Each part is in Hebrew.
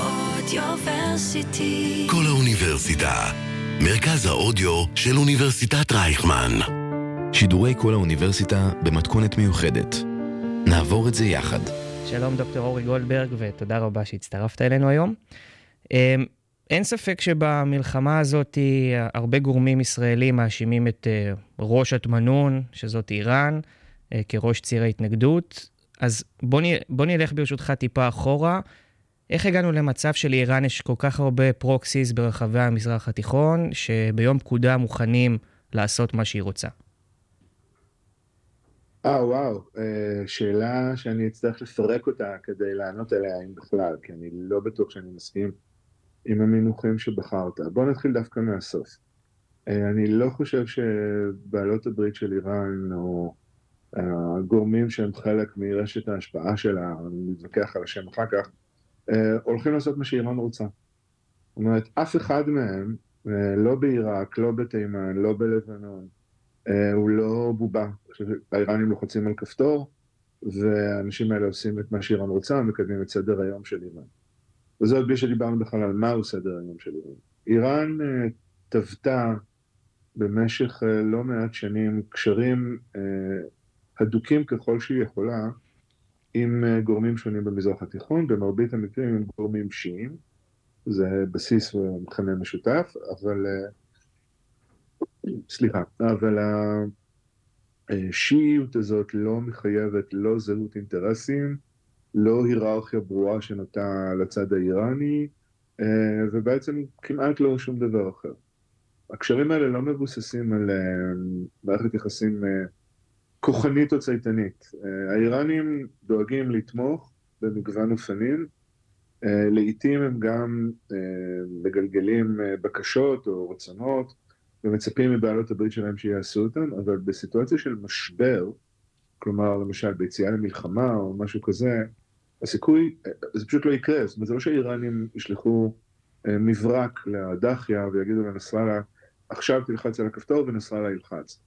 אודיוורסיטי. כל האוניברסיטה. מרכז האודיו של אוניברסיטת רייכמן. שידורי כל האוניברסיטה במתכונת מיוחדת. נעבור את זה יחד. שלום דוקטור אורי גולדברג, ותודה רבה שהצטרפת אלינו היום. אמ, אין ספק שבמלחמה הזאת הרבה גורמים ישראלים מאשימים את אה, ראש התמנון, שזאת איראן, אה, כראש ציר ההתנגדות. אז בוא, נ... בוא נלך ברשותך טיפה אחורה. איך הגענו למצב שלאיראן יש כל כך הרבה פרוקסיס ברחבי המזרח התיכון, שביום פקודה מוכנים לעשות מה שהיא רוצה? אה, וואו, אה, שאלה שאני אצטרך לפרק אותה כדי לענות עליה, אם בכלל, כי אני לא בטוח שאני מסכים עם המינוחים שבחרת. בואו נתחיל דווקא מהסוף. אה, אני לא חושב שבעלות הברית של איראן, או הגורמים שהם חלק מרשת ההשפעה שלה, אני מתווכח על השם אחר כך, אה, הולכים לעשות מה שאיראן רוצה. זאת אומרת, אף אחד מהם, אה, לא בעיראק, לא בתימן, לא בלבנון, אה, הוא לא בובה. האיראנים לוחצים על כפתור, והאנשים האלה עושים את מה שאיראן רוצה, מקדמים את סדר היום של איראן. וזה עוד בלי שדיברנו בכלל על מהו סדר היום של איראן. איראן טבתה במשך לא מעט שנים קשרים הדוקים ככל שהיא יכולה עם אה, גורמים שונים במזרח התיכון, במרבית המקרים עם גורמים שיעים, זה בסיס ומכנה משותף, אבל, אה, סליחה, אבל השיעיות הזאת לא מחייבת לא זהות אינטרסים, לא היררכיה ברורה שנוטה לצד האיראני, אה, ובעצם כמעט לא שום דבר אחר. הקשרים האלה לא מבוססים על מערכת יחסים כוחנית או צייתנית. אה, האיראנים דואגים לתמוך במגוון אופנים, אה, לעיתים הם גם אה, מגלגלים בקשות או רצונות ומצפים מבעלות הברית שלהם שיעשו אותם, אבל בסיטואציה של משבר, כלומר למשל ביציאה למלחמה או משהו כזה, הסיכוי, זה פשוט לא יקרה, זאת אומרת זה לא שהאיראנים ישלחו מברק לדחיה ויגידו לנסראללה עכשיו תלחץ על הכפתור ונסראללה ילחץ.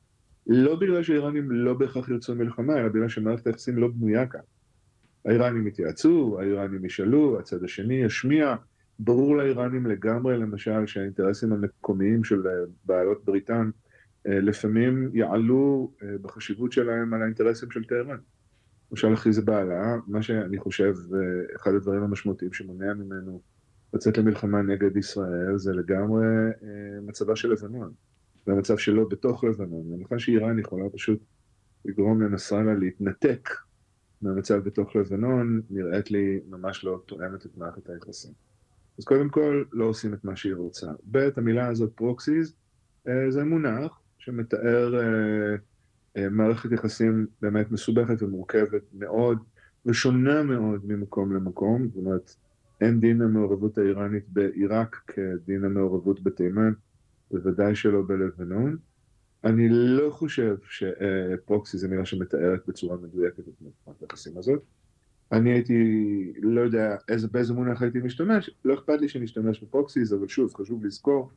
לא בגלל שהאיראנים לא בהכרח ירצו מלחמה, אלא בגלל שמערכת היחסים לא בנויה כאן. האיראנים יתייעצו, האיראנים ישאלו, הצד השני ישמיע. ברור לאיראנים לגמרי, למשל, שהאינטרסים המקומיים של אה, בעלות בריתן אה, לפעמים יעלו אה, בחשיבות שלהם על האינטרסים של טהרן. למשל חיזבאללה, מה שאני חושב, אחד הדברים המשמעותיים שמונע ממנו לצאת למלחמה נגד ישראל, זה לגמרי מצבה של לבנון. והמצב שלו בתוך לבנון. בהנחה שאיראן יכולה פשוט לגרום לנסראללה להתנתק מהמצב בתוך לבנון, נראית לי ממש לא תואמת את מערכת היחסים. אז קודם כל, לא עושים את מה שהיא רוצה. ב', המילה הזאת פרוקסיס, אה, זה מונח שמתאר אה, אה, מערכת יחסים באמת מסובכת ומורכבת מאוד, ושונה מאוד ממקום למקום, זאת אומרת, אין דין המעורבות האיראנית בעיראק כדין המעורבות בתימן. בוודאי שלא בלבנון. אני לא חושב שפרוקסי זה מילה שמתארת בצורה מדויקת את מערכת היחסים הזאת. אני הייתי, לא יודע איזה, באיזה מונח הייתי משתמש, לא אכפת לי שנשתמש בפרוקסיס, אבל שוב, חשוב לזכור,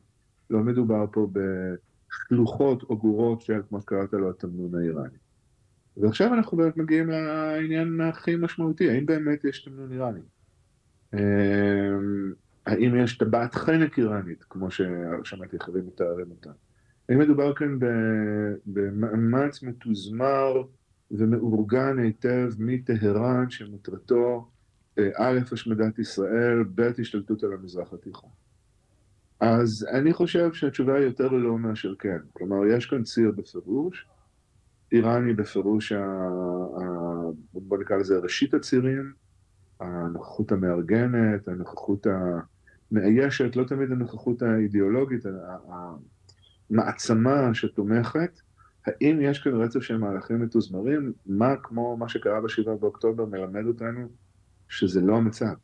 לא מדובר פה בשלוחות או גורות של, כמו שקראת לו, התמנון האיראני. ועכשיו אנחנו באמת מגיעים לעניין הכי משמעותי, האם באמת יש תמנון איראני? האם יש טבעת חנק איראנית, כמו ששמעתי אחרים מתארים אותה? האם מדובר כאן במאמץ מתוזמר ומאורגן היטב מטהרן שמטרתו אה, א', השמדת ישראל, ב', השתלטות על המזרח התיכון? אז אני חושב שהתשובה היא יותר לא מאשר כן. כלומר, יש כאן ציר בפירוש, איראן היא בפירוש, ה, ה, בוא נקרא לזה ראשית הצירים, הנוכחות המארגנת, הנוכחות המאיישת, לא תמיד הנוכחות האידיאולוגית, המעצמה שתומכת. האם יש כאן רצף של מהלכים מתוזמרים? מה כמו מה שקרה בשבעה באוקטובר מלמד אותנו שזה לא המצב.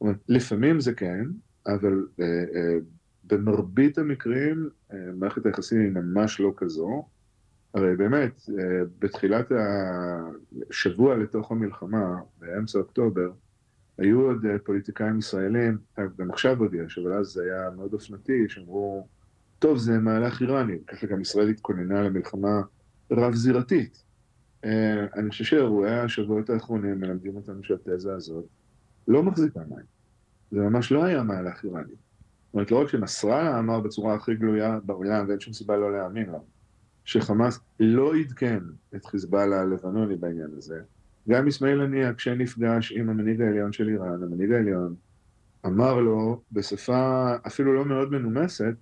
אומרת, לפעמים זה כן, אבל אה, אה, במרבית המקרים אה, מערכת היחסים היא ממש לא כזו. הרי באמת, אה, בתחילת השבוע לתוך המלחמה, באמצע אוקטובר, היו עוד אה, פוליטיקאים ישראלים, גם עכשיו עוד יש, אבל אז זה היה מאוד אופנתי, שאמרו, טוב, זה מהלך איראני, ככה גם ישראל התכוננה למלחמה רב-זירתית. אה, אני חושב שאירועי השבועות האחרונים מלמדים אותנו שהתזה הזאת לא מחזיקה מים. זה ממש לא היה מהלך איראני. זאת אומרת, לא רק שנסראללה אמר בצורה הכי גלויה בעולם, ואין שום סיבה לא להאמין לו, שחמאס לא עדכן את חיזבאללה הלבנוני בעניין הזה. גם אסמאעיל הנייה, כשנפגש עם המנהיג העליון של איראן, המנהיג העליון אמר לו, בשפה אפילו לא מאוד מנומסת,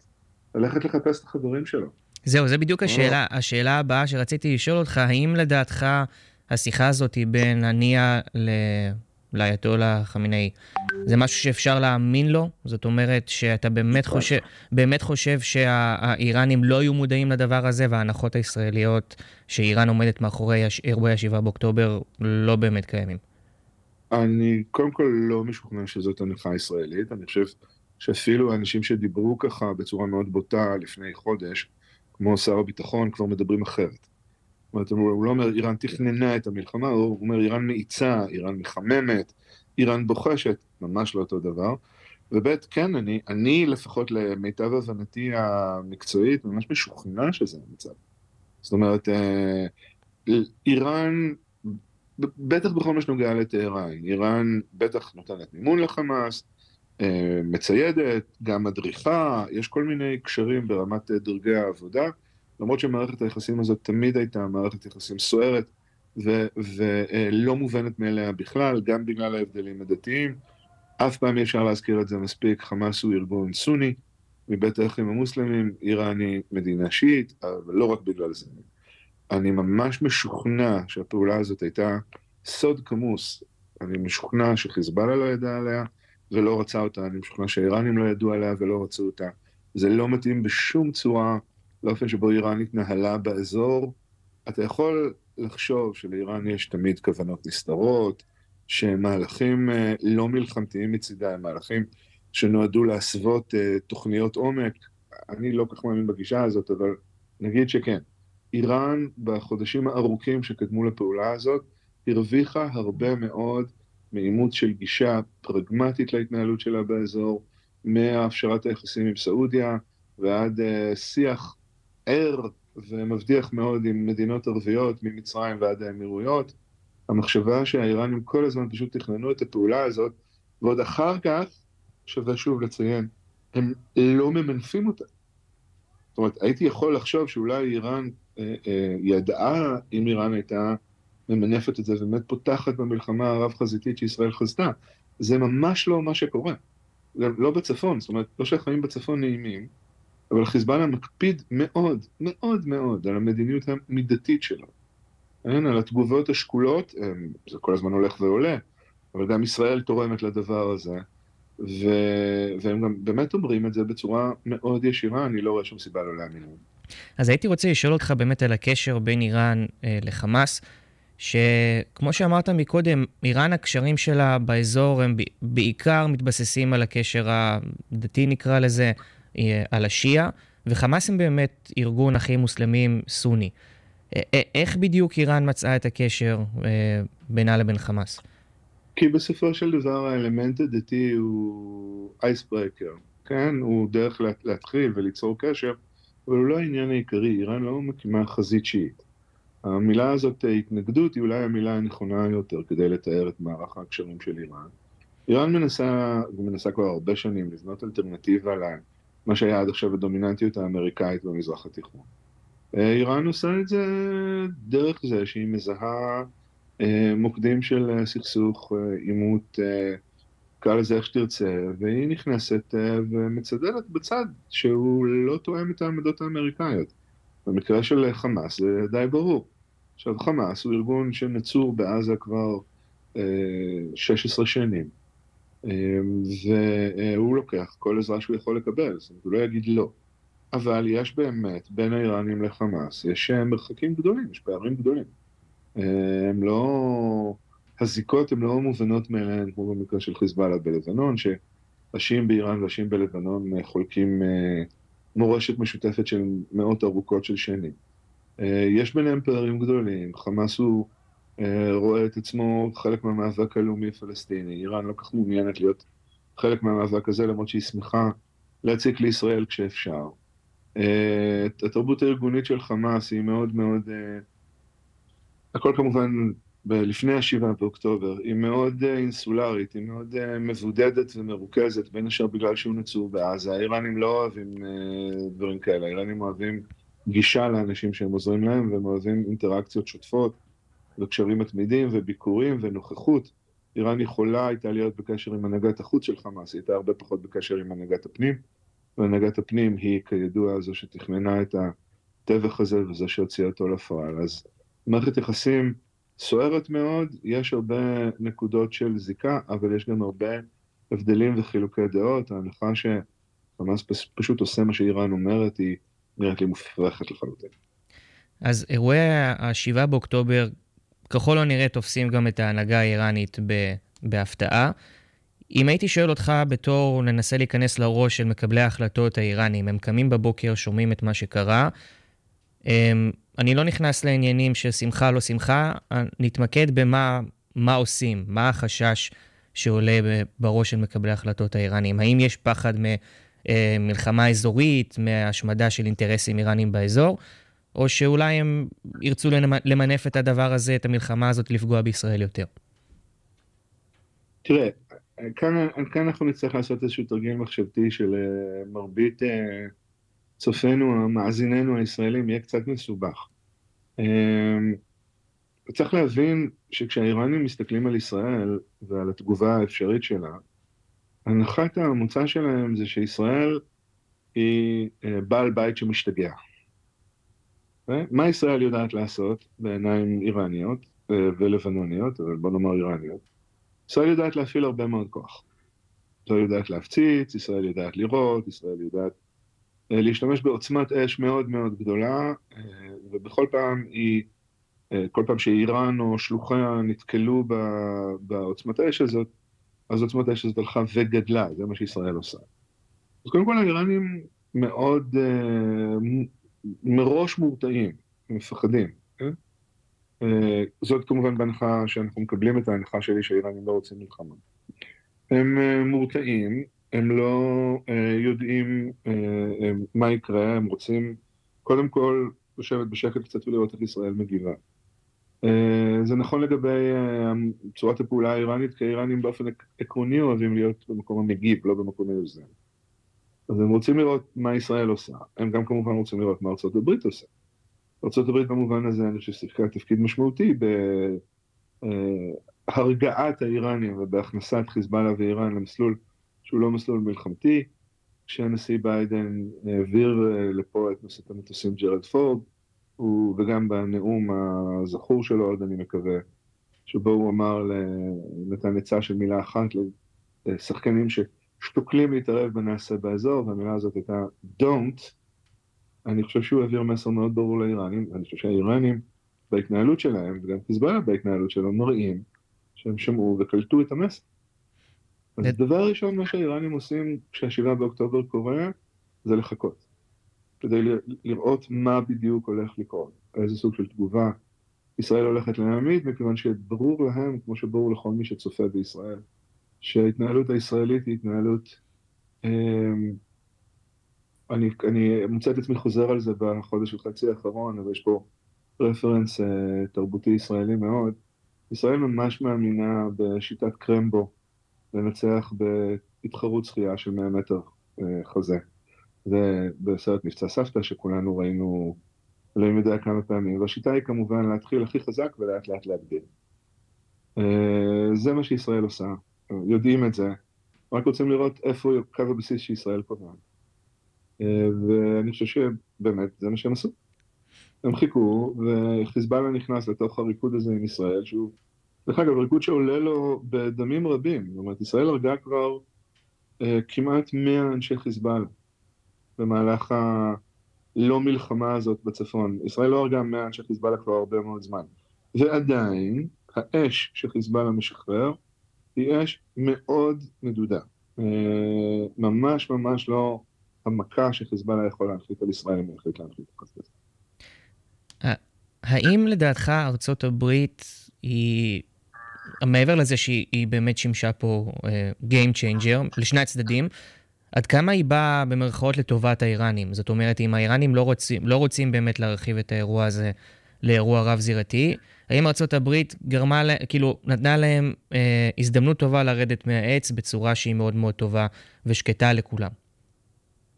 ללכת לחפש את החברים שלו. זהו, זה בדיוק השאלה. השאלה הבאה שרציתי לשאול אותך, האם לדעתך השיחה הזאת בין הנייה ל... לאייתולה חמינאי. זה משהו שאפשר להאמין לו? זאת אומרת שאתה באמת חושב, באמת חושב שהאיראנים לא היו מודעים לדבר הזה, וההנחות הישראליות שאיראן עומדת מאחורי אירועי ה-7 באוקטובר לא באמת קיימים? אני קודם כל לא משוכנע שזאת הנחה ישראלית. אני חושב שאפילו האנשים שדיברו ככה בצורה מאוד בוטה לפני חודש, כמו שר הביטחון, כבר מדברים אחרת. זאת אומרת, הוא לא אומר איראן תכננה את המלחמה, הוא אומר איראן מאיצה, איראן מחממת, איראן בוחשת, ממש לא אותו דבר. וב' כן, אני, אני לפחות למיטב הבנתי המקצועית, ממש משוכנע שזה המצב. זאת אומרת, אה, איראן, בטח בכל מה שנוגע לטהרן, איראן בטח נותנת מימון לחמאס, אה, מציידת, גם מדריכה, יש כל מיני קשרים ברמת דרגי העבודה. למרות שמערכת היחסים הזאת תמיד הייתה מערכת יחסים סוערת ולא מובנת מאליה בכלל, גם בגלל ההבדלים הדתיים. אף פעם אי אפשר להזכיר את זה מספיק, חמאס הוא ארגון סוני, מבית האחים המוסלמים, איראן היא מדינה שיעית, אבל לא רק בגלל זה. אני ממש משוכנע שהפעולה הזאת הייתה סוד כמוס. אני משוכנע שחיזבאללה לא ידע עליה ולא רצה אותה, אני משוכנע שהאיראנים לא ידעו עליה ולא רצו אותה. זה לא מתאים בשום צורה לאופן שבו איראן התנהלה באזור, אתה יכול לחשוב שלאיראן יש תמיד כוונות נסתרות, שמהלכים אה, לא מלחמתיים מצידה, הם מהלכים שנועדו להסוות אה, תוכניות עומק. אני לא כל כך מאמין בגישה הזאת, אבל נגיד שכן. איראן בחודשים הארוכים שקדמו לפעולה הזאת הרוויחה הרבה מאוד מאימוץ של גישה פרגמטית להתנהלות שלה באזור, מהפשרת היחסים עם סעודיה ועד uh, שיח ער ומבטיח מאוד עם מדינות ערביות, ממצרים ועד האמירויות. המחשבה שהאיראנים כל הזמן פשוט תכננו את הפעולה הזאת, ועוד אחר כך, שווה שוב לציין, הם לא ממנפים אותה. זאת אומרת, הייתי יכול לחשוב שאולי איראן אה, אה, ידעה, אם איראן הייתה ממנפת את זה ובאמת פותחת במלחמה הרב-חזיתית שישראל חזתה. זה ממש לא מה שקורה. לא בצפון, זאת אומרת, לא שהחיים בצפון נעימים, אבל חיזבאללה מקפיד מאוד, מאוד מאוד על המדיניות המידתית שלו. כן, על התגובות השקולות, זה כל הזמן הולך ועולה, אבל גם ישראל תורמת לדבר הזה, ו... והם גם באמת אומרים את זה בצורה מאוד ישירה, אני לא רואה שום סיבה לא להאמין להם. אז הייתי רוצה לשאול אותך באמת על הקשר בין איראן אה, לחמאס, שכמו שאמרת מקודם, איראן, הקשרים שלה באזור הם בעיקר מתבססים על הקשר הדתי, נקרא לזה, על השיעה, וחמאס הם באמת ארגון אחים מוסלמים סוני. איך בדיוק איראן מצאה את הקשר בינה לבין חמאס? כי בסופו של דבר האלמנט הדתי הוא אייסברקר, כן? הוא דרך להתחיל וליצור קשר, אבל הוא לא העניין העיקרי, איראן לא מקימה חזית שיעית. המילה הזאת, התנגדות, היא אולי המילה הנכונה יותר כדי לתאר את מערך הקשרים של איראן. איראן מנסה, ומנסה כבר הרבה שנים, לבנות אלטרנטיבה. מה שהיה עד עכשיו הדומיננטיות האמריקאית במזרח התיכון. אה, איראן עושה את זה דרך זה שהיא מזהה אה, מוקדים של אה, סכסוך, עימות, קרא לזה איך שתרצה, והיא נכנסת ומצדדת בצד שהוא לא תואם את העמדות האמריקאיות. במקרה של חמאס זה די ברור. עכשיו, חמאס הוא ארגון שנצור בעזה כבר 16 שנים. אמ, והוא לוקח כל עזרה שהוא יכול לקבל, זאת אומרת, הוא לא יגיד לא. אבל יש באמת, בין האיראנים לחמאס, יש אה, מרחקים גדולים, יש פערים גדולים. אה, הם לא... הזיקות הן לא מובנות מאליהן, כמו במקרה של חיזבאללה בלבנון, שהשיעים באיראן והשיעים בלבנון אה, חולקים מורשת משותפת של מאות ארוכות של שנים. יש ביניהם פערים גדולים, חמאס הוא אה, רואה את עצמו חלק מהמאבק הלאומי הפלסטיני. איראן לא כך מעוניינת להיות חלק מהמאבק הזה, למרות שהיא שמחה להציק לישראל כשאפשר. אה, התרבות הארגונית של חמאס היא מאוד מאוד... אה, הכל כמובן לפני השבעה באוקטובר, היא מאוד אינסולרית, היא מאוד מבודדת ומרוכזת, בין השאר בגלל שהוא נצור בעזה. האיראנים לא אוהבים דברים כאלה, האיראנים אוהבים גישה לאנשים שהם עוזרים להם, והם אוהבים אינטראקציות שוטפות, וקשרים מתמידים, וביקורים, ונוכחות. איראן יכולה הייתה להיות בקשר עם הנהגת החוץ של חמאס, היא הייתה הרבה פחות בקשר עם הנהגת הפנים, והנהגת הפנים היא כידוע זו שתכננה את הטבח הזה וזו שהוציאה אותו לפועל. אז מערכת יחסים סוערת מאוד, יש הרבה נקודות של זיקה, אבל יש גם הרבה הבדלים וחילוקי דעות. ההנחה שחמאס פשוט עושה מה שאיראן אומרת היא נראית לי מופרכת לחלוטין. אז אירועי ה-7 באוקטובר ככל הנראה תופסים גם את ההנהגה האיראנית בהפתעה. אם הייתי שואל אותך בתור ננסה להיכנס לראש של מקבלי ההחלטות האיראנים, הם קמים בבוקר, שומעים את מה שקרה, הם, אני לא נכנס לעניינים של שמחה לא שמחה, נתמקד במה מה עושים, מה החשש שעולה בראש של מקבלי ההחלטות האיראנים. האם יש פחד ממלחמה אזורית, מהשמדה של אינטרסים איראנים באזור, או שאולי הם ירצו למנף את הדבר הזה, את המלחמה הזאת, לפגוע בישראל יותר? תראה, כאן, כאן אנחנו נצטרך לעשות איזשהו תרגיל מחשבתי של uh, מרבית uh, צופינו, מאזיננו הישראלים, יהיה קצת מסובך. Uh, צריך להבין שכשהאיראנים מסתכלים על ישראל ועל התגובה האפשרית שלה, הנחת המוצא שלהם זה שישראל היא בעל בית שמשתגע. מה ישראל יודעת לעשות בעיניים איראניות ולבנוניות, אבל בוא נאמר איראניות? ישראל יודעת להפעיל הרבה מאוד כוח. ישראל יודעת להפציץ, ישראל יודעת לירות, ישראל יודעת להשתמש בעוצמת אש מאוד מאוד גדולה, ובכל פעם היא, כל פעם שאיראן או שלוחיה נתקלו בעוצמת האש הזאת, אז עוצמת האש הזאת הלכה וגדלה, זה מה שישראל עושה. אז קודם כל האיראנים מאוד מראש מורתעים, מפחדים. כן? אה, זאת כמובן בהנחה שאנחנו מקבלים את ההנחה שלי שהאיראנים לא רוצים מלחמה. הם אה, מורתעים, הם לא אה, יודעים מה יקרה, הם רוצים קודם כל לשבת בשקט קצת ולראות איך ישראל מגיבה. זה נכון לגבי צורת הפעולה האיראנית, כי האיראנים באופן עקרוני אוהבים להיות במקום המגיב, לא במקום היוזם. אז הם רוצים לראות מה ישראל עושה, הם גם כמובן רוצים לראות מה ארצות הברית עושה. ארצות הברית במובן הזה, אני חושב ששיחקה תפקיד משמעותי בהרגעת האיראנים ובהכנסת חיזבאללה ואיראן למסלול שהוא לא מסלול מלחמתי, כשהנשיא ביידן העביר לפה את נושאת המטוסים ג'רד פורד, וגם בנאום הזכור שלו, עוד אני מקווה, שבו הוא אמר, נתן עצה של מילה אחת לשחקנים ש... שוקלים להתערב בנעשה באזור, והמילה הזאת הייתה don't, אני חושב שהוא העביר מסר מאוד ברור לאיראנים, ואני חושב שהאיראנים בהתנהלות שלהם, וגם חיזבאללה בהתנהלות שלו, מראים שהם שמעו וקלטו את המסר. אז הדבר הראשון, מה שהאיראנים עושים כשהשבעה באוקטובר קורה, זה לחכות. כדי לראות מה בדיוק הולך לקרות, איזה סוג של תגובה ישראל הולכת להעמיד, מכיוון שברור להם, כמו שברור לכל מי שצופה בישראל, שההתנהלות הישראלית היא התנהלות... אמ, אני, אני מוצא את עצמי חוזר על זה בחודש וחצי האחרון, אבל יש פה רפרנס uh, תרבותי ישראלי מאוד. ישראל ממש מאמינה בשיטת קרמבו לנצח בהתחרות שחייה של 100 מטר uh, חזה. זה בסרט מבצע סבתא שכולנו ראינו אלוהים יודע כמה פעמים, והשיטה היא כמובן להתחיל הכי חזק ולאט לאט להגדיל. Uh, זה מה שישראל עושה. יודעים את זה, רק רוצים לראות איפה קו הבסיס שישראל קובעת. אה, ואני חושב שבאמת זה מה שהם עשו. הם חיכו, וחיזבאללה נכנס לתוך הריקוד הזה עם ישראל, שהוא, דרך אגב, ריקוד שעולה לו בדמים רבים. זאת אומרת, ישראל הרגה כבר אה, כמעט 100 אנשי חיזבאללה במהלך הלא מלחמה הזאת בצפון. ישראל לא הרגה 100 אנשי חיזבאללה כבר הרבה מאוד זמן. ועדיין, האש שחיזבאללה משחרר, היא אש מאוד מדודה. אה, ממש ממש לא המכה שחיזבאללה יכול להנחית על ישראל אם הוא יחליט להנחית על כזה. האם לדעתך ארצות הברית היא, מעבר לזה שהיא באמת שימשה פה uh, Game Changer לשני הצדדים, עד כמה היא באה במרכאות לטובת האיראנים? זאת אומרת, אם האיראנים לא רוצים, לא רוצים באמת להרחיב את האירוע הזה לאירוע רב-זירתי, האם ארצות הברית גרמה, כאילו, נתנה להם אה, הזדמנות טובה לרדת מהעץ בצורה שהיא מאוד מאוד טובה ושקטה לכולם?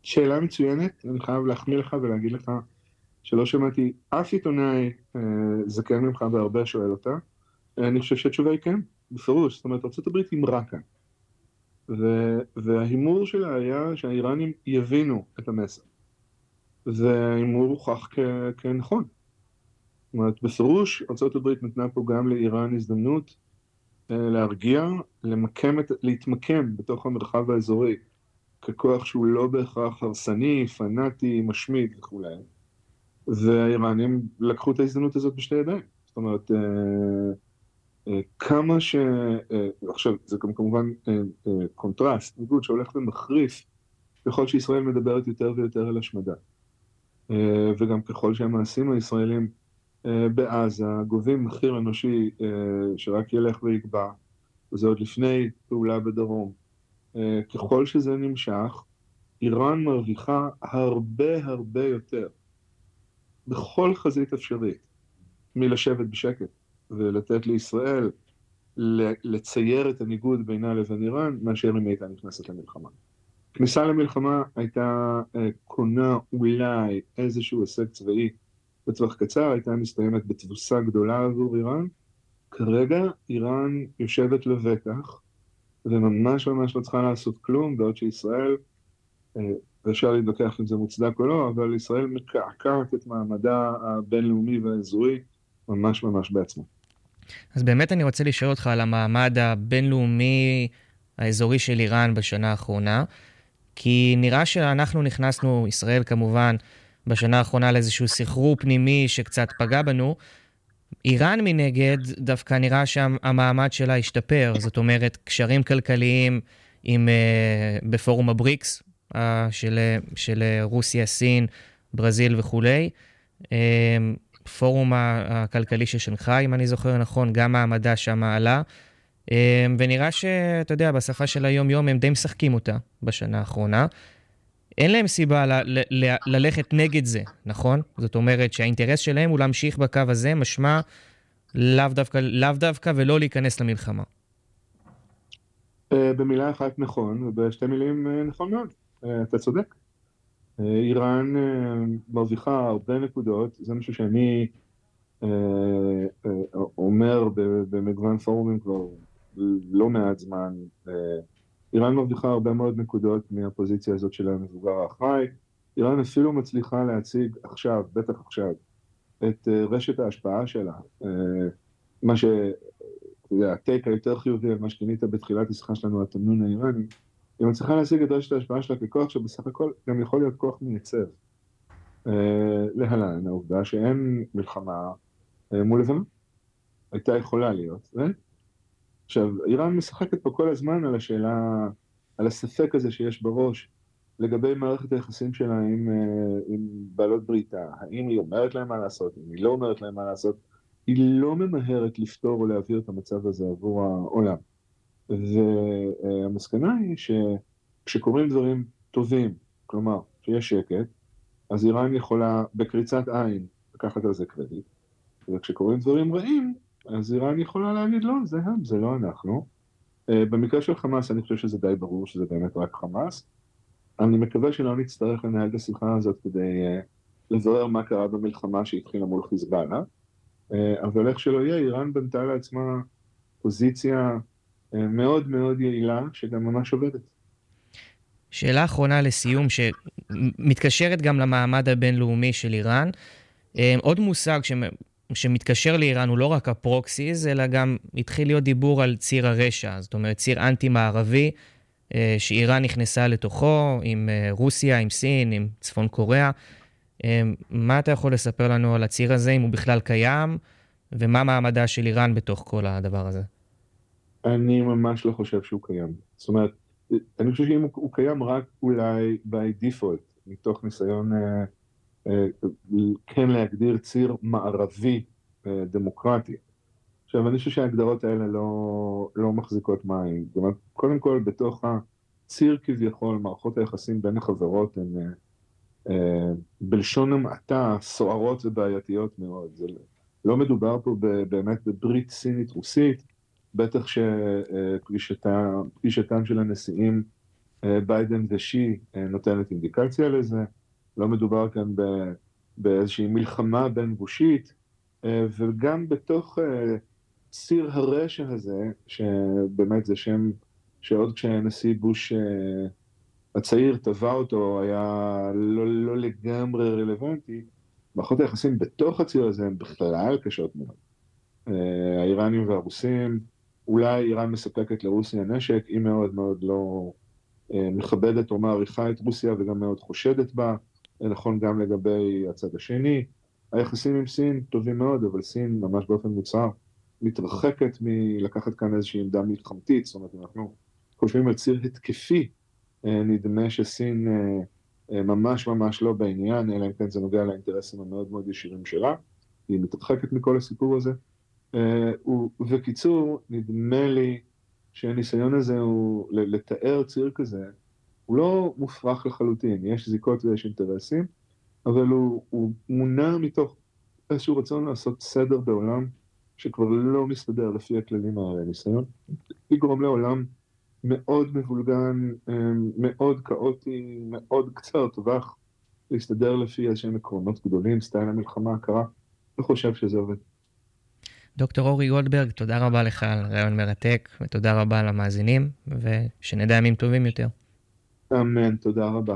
שאלה מצוינת, אני חייב להחמיא לך ולהגיד לך שלא שמעתי אף עיתונאי אה, זקן ממך והרבה שואל אותה. אני חושב שהתשובה היא כן, בפירוש. זאת אומרת, ארה"ב הימרה כאן. וההימור שלה היה שהאיראנים יבינו את המסר. וההימור הוכח כנכון. זאת אומרת, בפירוש ארה"ב נתנה פה גם לאיראן הזדמנות אה, להרגיע, למקם את, להתמקם בתוך המרחב האזורי ככוח שהוא לא בהכרח הרסני, פנאטי, משמיד וכולי. והאיראנים לקחו את ההזדמנות הזאת בשתי ידיים. זאת אומרת, אה, אה, כמה ש... עכשיו, זה גם כמובן קונטרסט, ניגוד שהולך ומחריף ככל שישראל מדברת יותר ויותר על השמדה. וגם ככל שהמעשים הישראלים בעזה גובים מחיר אנושי שרק ילך ויגבר, וזה עוד לפני פעולה בדרום. ככל שזה נמשך, איראן מרוויחה הרבה הרבה יותר בכל חזית אפשרית מלשבת בשקט ולתת לישראל לצייר את הניגוד בינה לבין איראן מאשר אם היא הייתה נכנסת למלחמה. כניסה למלחמה הייתה אה, קונה אולי איזשהו הישג צבאי בטווח קצר, הייתה מסתיימת בתבוסה גדולה עבור איראן. כרגע איראן יושבת לבטח וממש ממש לא צריכה לעשות כלום, בעוד שישראל אה, ואפשר להתווכח אם זה מוצדק או לא, אבל ישראל מקעקעת את מעמדה הבינלאומי והאזורי ממש ממש בעצמה. אז באמת אני רוצה לשאול אותך על המעמד הבינלאומי האזורי של איראן בשנה האחרונה, כי נראה שאנחנו נכנסנו, ישראל כמובן, בשנה האחרונה לאיזשהו סחרור פנימי שקצת פגע בנו. איראן מנגד, דווקא נראה שהמעמד שלה השתפר, זאת אומרת, קשרים כלכליים עם, uh, בפורום הבריקס, של, של רוסיה, סין, ברזיל וכולי. אמ, פורום הכלכלי של שנגחאי, אם אני זוכר נכון, גם מעמדה שם עלה. אמ, ונראה שאתה יודע, בשפה של היום-יום הם די משחקים אותה בשנה האחרונה. אין להם סיבה ל- ל- ל- ללכת נגד זה, נכון? זאת אומרת שהאינטרס שלהם הוא להמשיך בקו הזה, משמע לאו דווקא, לאו דווקא ולא להיכנס למלחמה. אה, במילה אחת נכון, ובשתי מילים אה, נכון מאוד. אה, אתה צודק. איראן מרוויחה הרבה נקודות, זה משהו שאני אומר במגוון פורומים כבר לא מעט זמן. איראן מרוויחה הרבה מאוד נקודות מהפוזיציה הזאת של המבוגר האחראי. איראן אפילו מצליחה להציג עכשיו, בטח עכשיו, את רשת ההשפעה שלה. מה ש... אתה יודע, הטייק היותר חיובי על מה שכינית בתחילת השיחה שלנו, התמנון האיראני, היא מצליחה להשיג את רשת ההשפעה שלה ככוח שבסך הכל גם יכול להיות כוח מייצב. אה, להלן, העובדה שאין מלחמה אה, מול לבנון. הייתה יכולה להיות, ו... עכשיו, איראן משחקת פה כל הזמן על השאלה, על הספק הזה שיש בראש לגבי מערכת היחסים שלה עם, אה, עם בעלות בריתה. האם היא אומרת להם מה לעשות, אם היא לא אומרת להם מה לעשות. היא לא ממהרת לפתור או להעביר את המצב הזה עבור העולם. והמסקנה היא שכשקורים דברים טובים, כלומר, שיש שקט, אז איראן יכולה בקריצת עין לקחת על זה קרדיט, וכשקורים דברים רעים, אז איראן יכולה להגיד לא, זה הם, זה לא אנחנו. אה, במקרה של חמאס אני חושב שזה די ברור שזה באמת רק חמאס. אני מקווה שלא נצטרך לנהל את השיחה הזאת כדי אה, לברר מה קרה במלחמה שהתחילה מול חיזבאללה, אה, אבל איך שלא יהיה, איראן בנתה לעצמה פוזיציה אה, מאוד מאוד יעילה, שגם ממש עובדת. שאלה אחרונה לסיום, שמתקשרת גם למעמד הבינלאומי של איראן. עוד מושג ש... שמתקשר לאיראן הוא לא רק הפרוקסיס, אלא גם התחיל להיות דיבור על ציר הרשע, זאת אומרת ציר אנטי-מערבי, אה, שאיראן נכנסה לתוכו עם רוסיה, עם סין, עם צפון קוריאה. מה אתה יכול לספר לנו על הציר הזה, אם הוא בכלל קיים, ומה מעמדה של איראן בתוך כל הדבר הזה? אני ממש לא חושב שהוא קיים. זאת אומרת, אני חושב שאם הוא, הוא קיים רק אולי by default, מתוך ניסיון אה, אה, כן להגדיר ציר מערבי אה, דמוקרטי. עכשיו, אני חושב שההגדרות האלה לא, לא מחזיקות מים. זאת אומרת, קודם כל, בתוך הציר כביכול, מערכות היחסים בין החברות הן אה, אה, בלשון המעטה סוערות ובעייתיות מאוד. זה, לא מדובר פה באמת בברית סינית-רוסית, בטח שפגישתם של הנשיאים ביידן ושי נותנת אינדיקציה לזה, לא מדובר כאן באיזושהי מלחמה בין גושית, וגם בתוך ציר הרשע הזה, שבאמת זה שם שעוד כשהנשיא בוש הצעיר טבע אותו היה לא, לא לגמרי רלוונטי, מערכות היחסים בתוך הציר הזה הן בכלל קשות מאוד. אה, האיראנים והרוסים, אולי איראן מספקת לרוסיה נשק, היא מאוד מאוד לא אה, מכבדת או מעריכה את רוסיה וגם מאוד חושדת בה, נכון גם לגבי הצד השני. היחסים עם סין טובים מאוד, אבל סין ממש באופן מוצהר מתרחקת מלקחת כאן איזושהי עמדה מלחמתית, זאת אומרת, אנחנו חושבים על ציר התקפי, אה, נדמה שסין ממש ממש לא בעניין, אלא אם כן זה נוגע לאינטרסים המאוד מאוד ישירים שלה, היא מתרחקת מכל הסיפור הזה. ובקיצור, נדמה לי שהניסיון הזה הוא לתאר ציר כזה, הוא לא מופרך לחלוטין, יש זיקות ויש אינטרסים, אבל הוא, הוא מונע מתוך איזשהו רצון לעשות סדר בעולם שכבר לא מסתדר לפי הכללים האלה, ניסיון לגרום לעולם מאוד מבולגן, אמ, מאוד כאוטי, מאוד קצר טווח, להסתדר לפי איזשהם עקרונות גדולים, סטייל המלחמה הקרה, לא חושב שזה עובד. דוקטור אורי גולדברג, תודה רבה לך על רעיון מרתק, ותודה רבה למאזינים, ושנדע ימים טובים יותר. אמן, תודה רבה.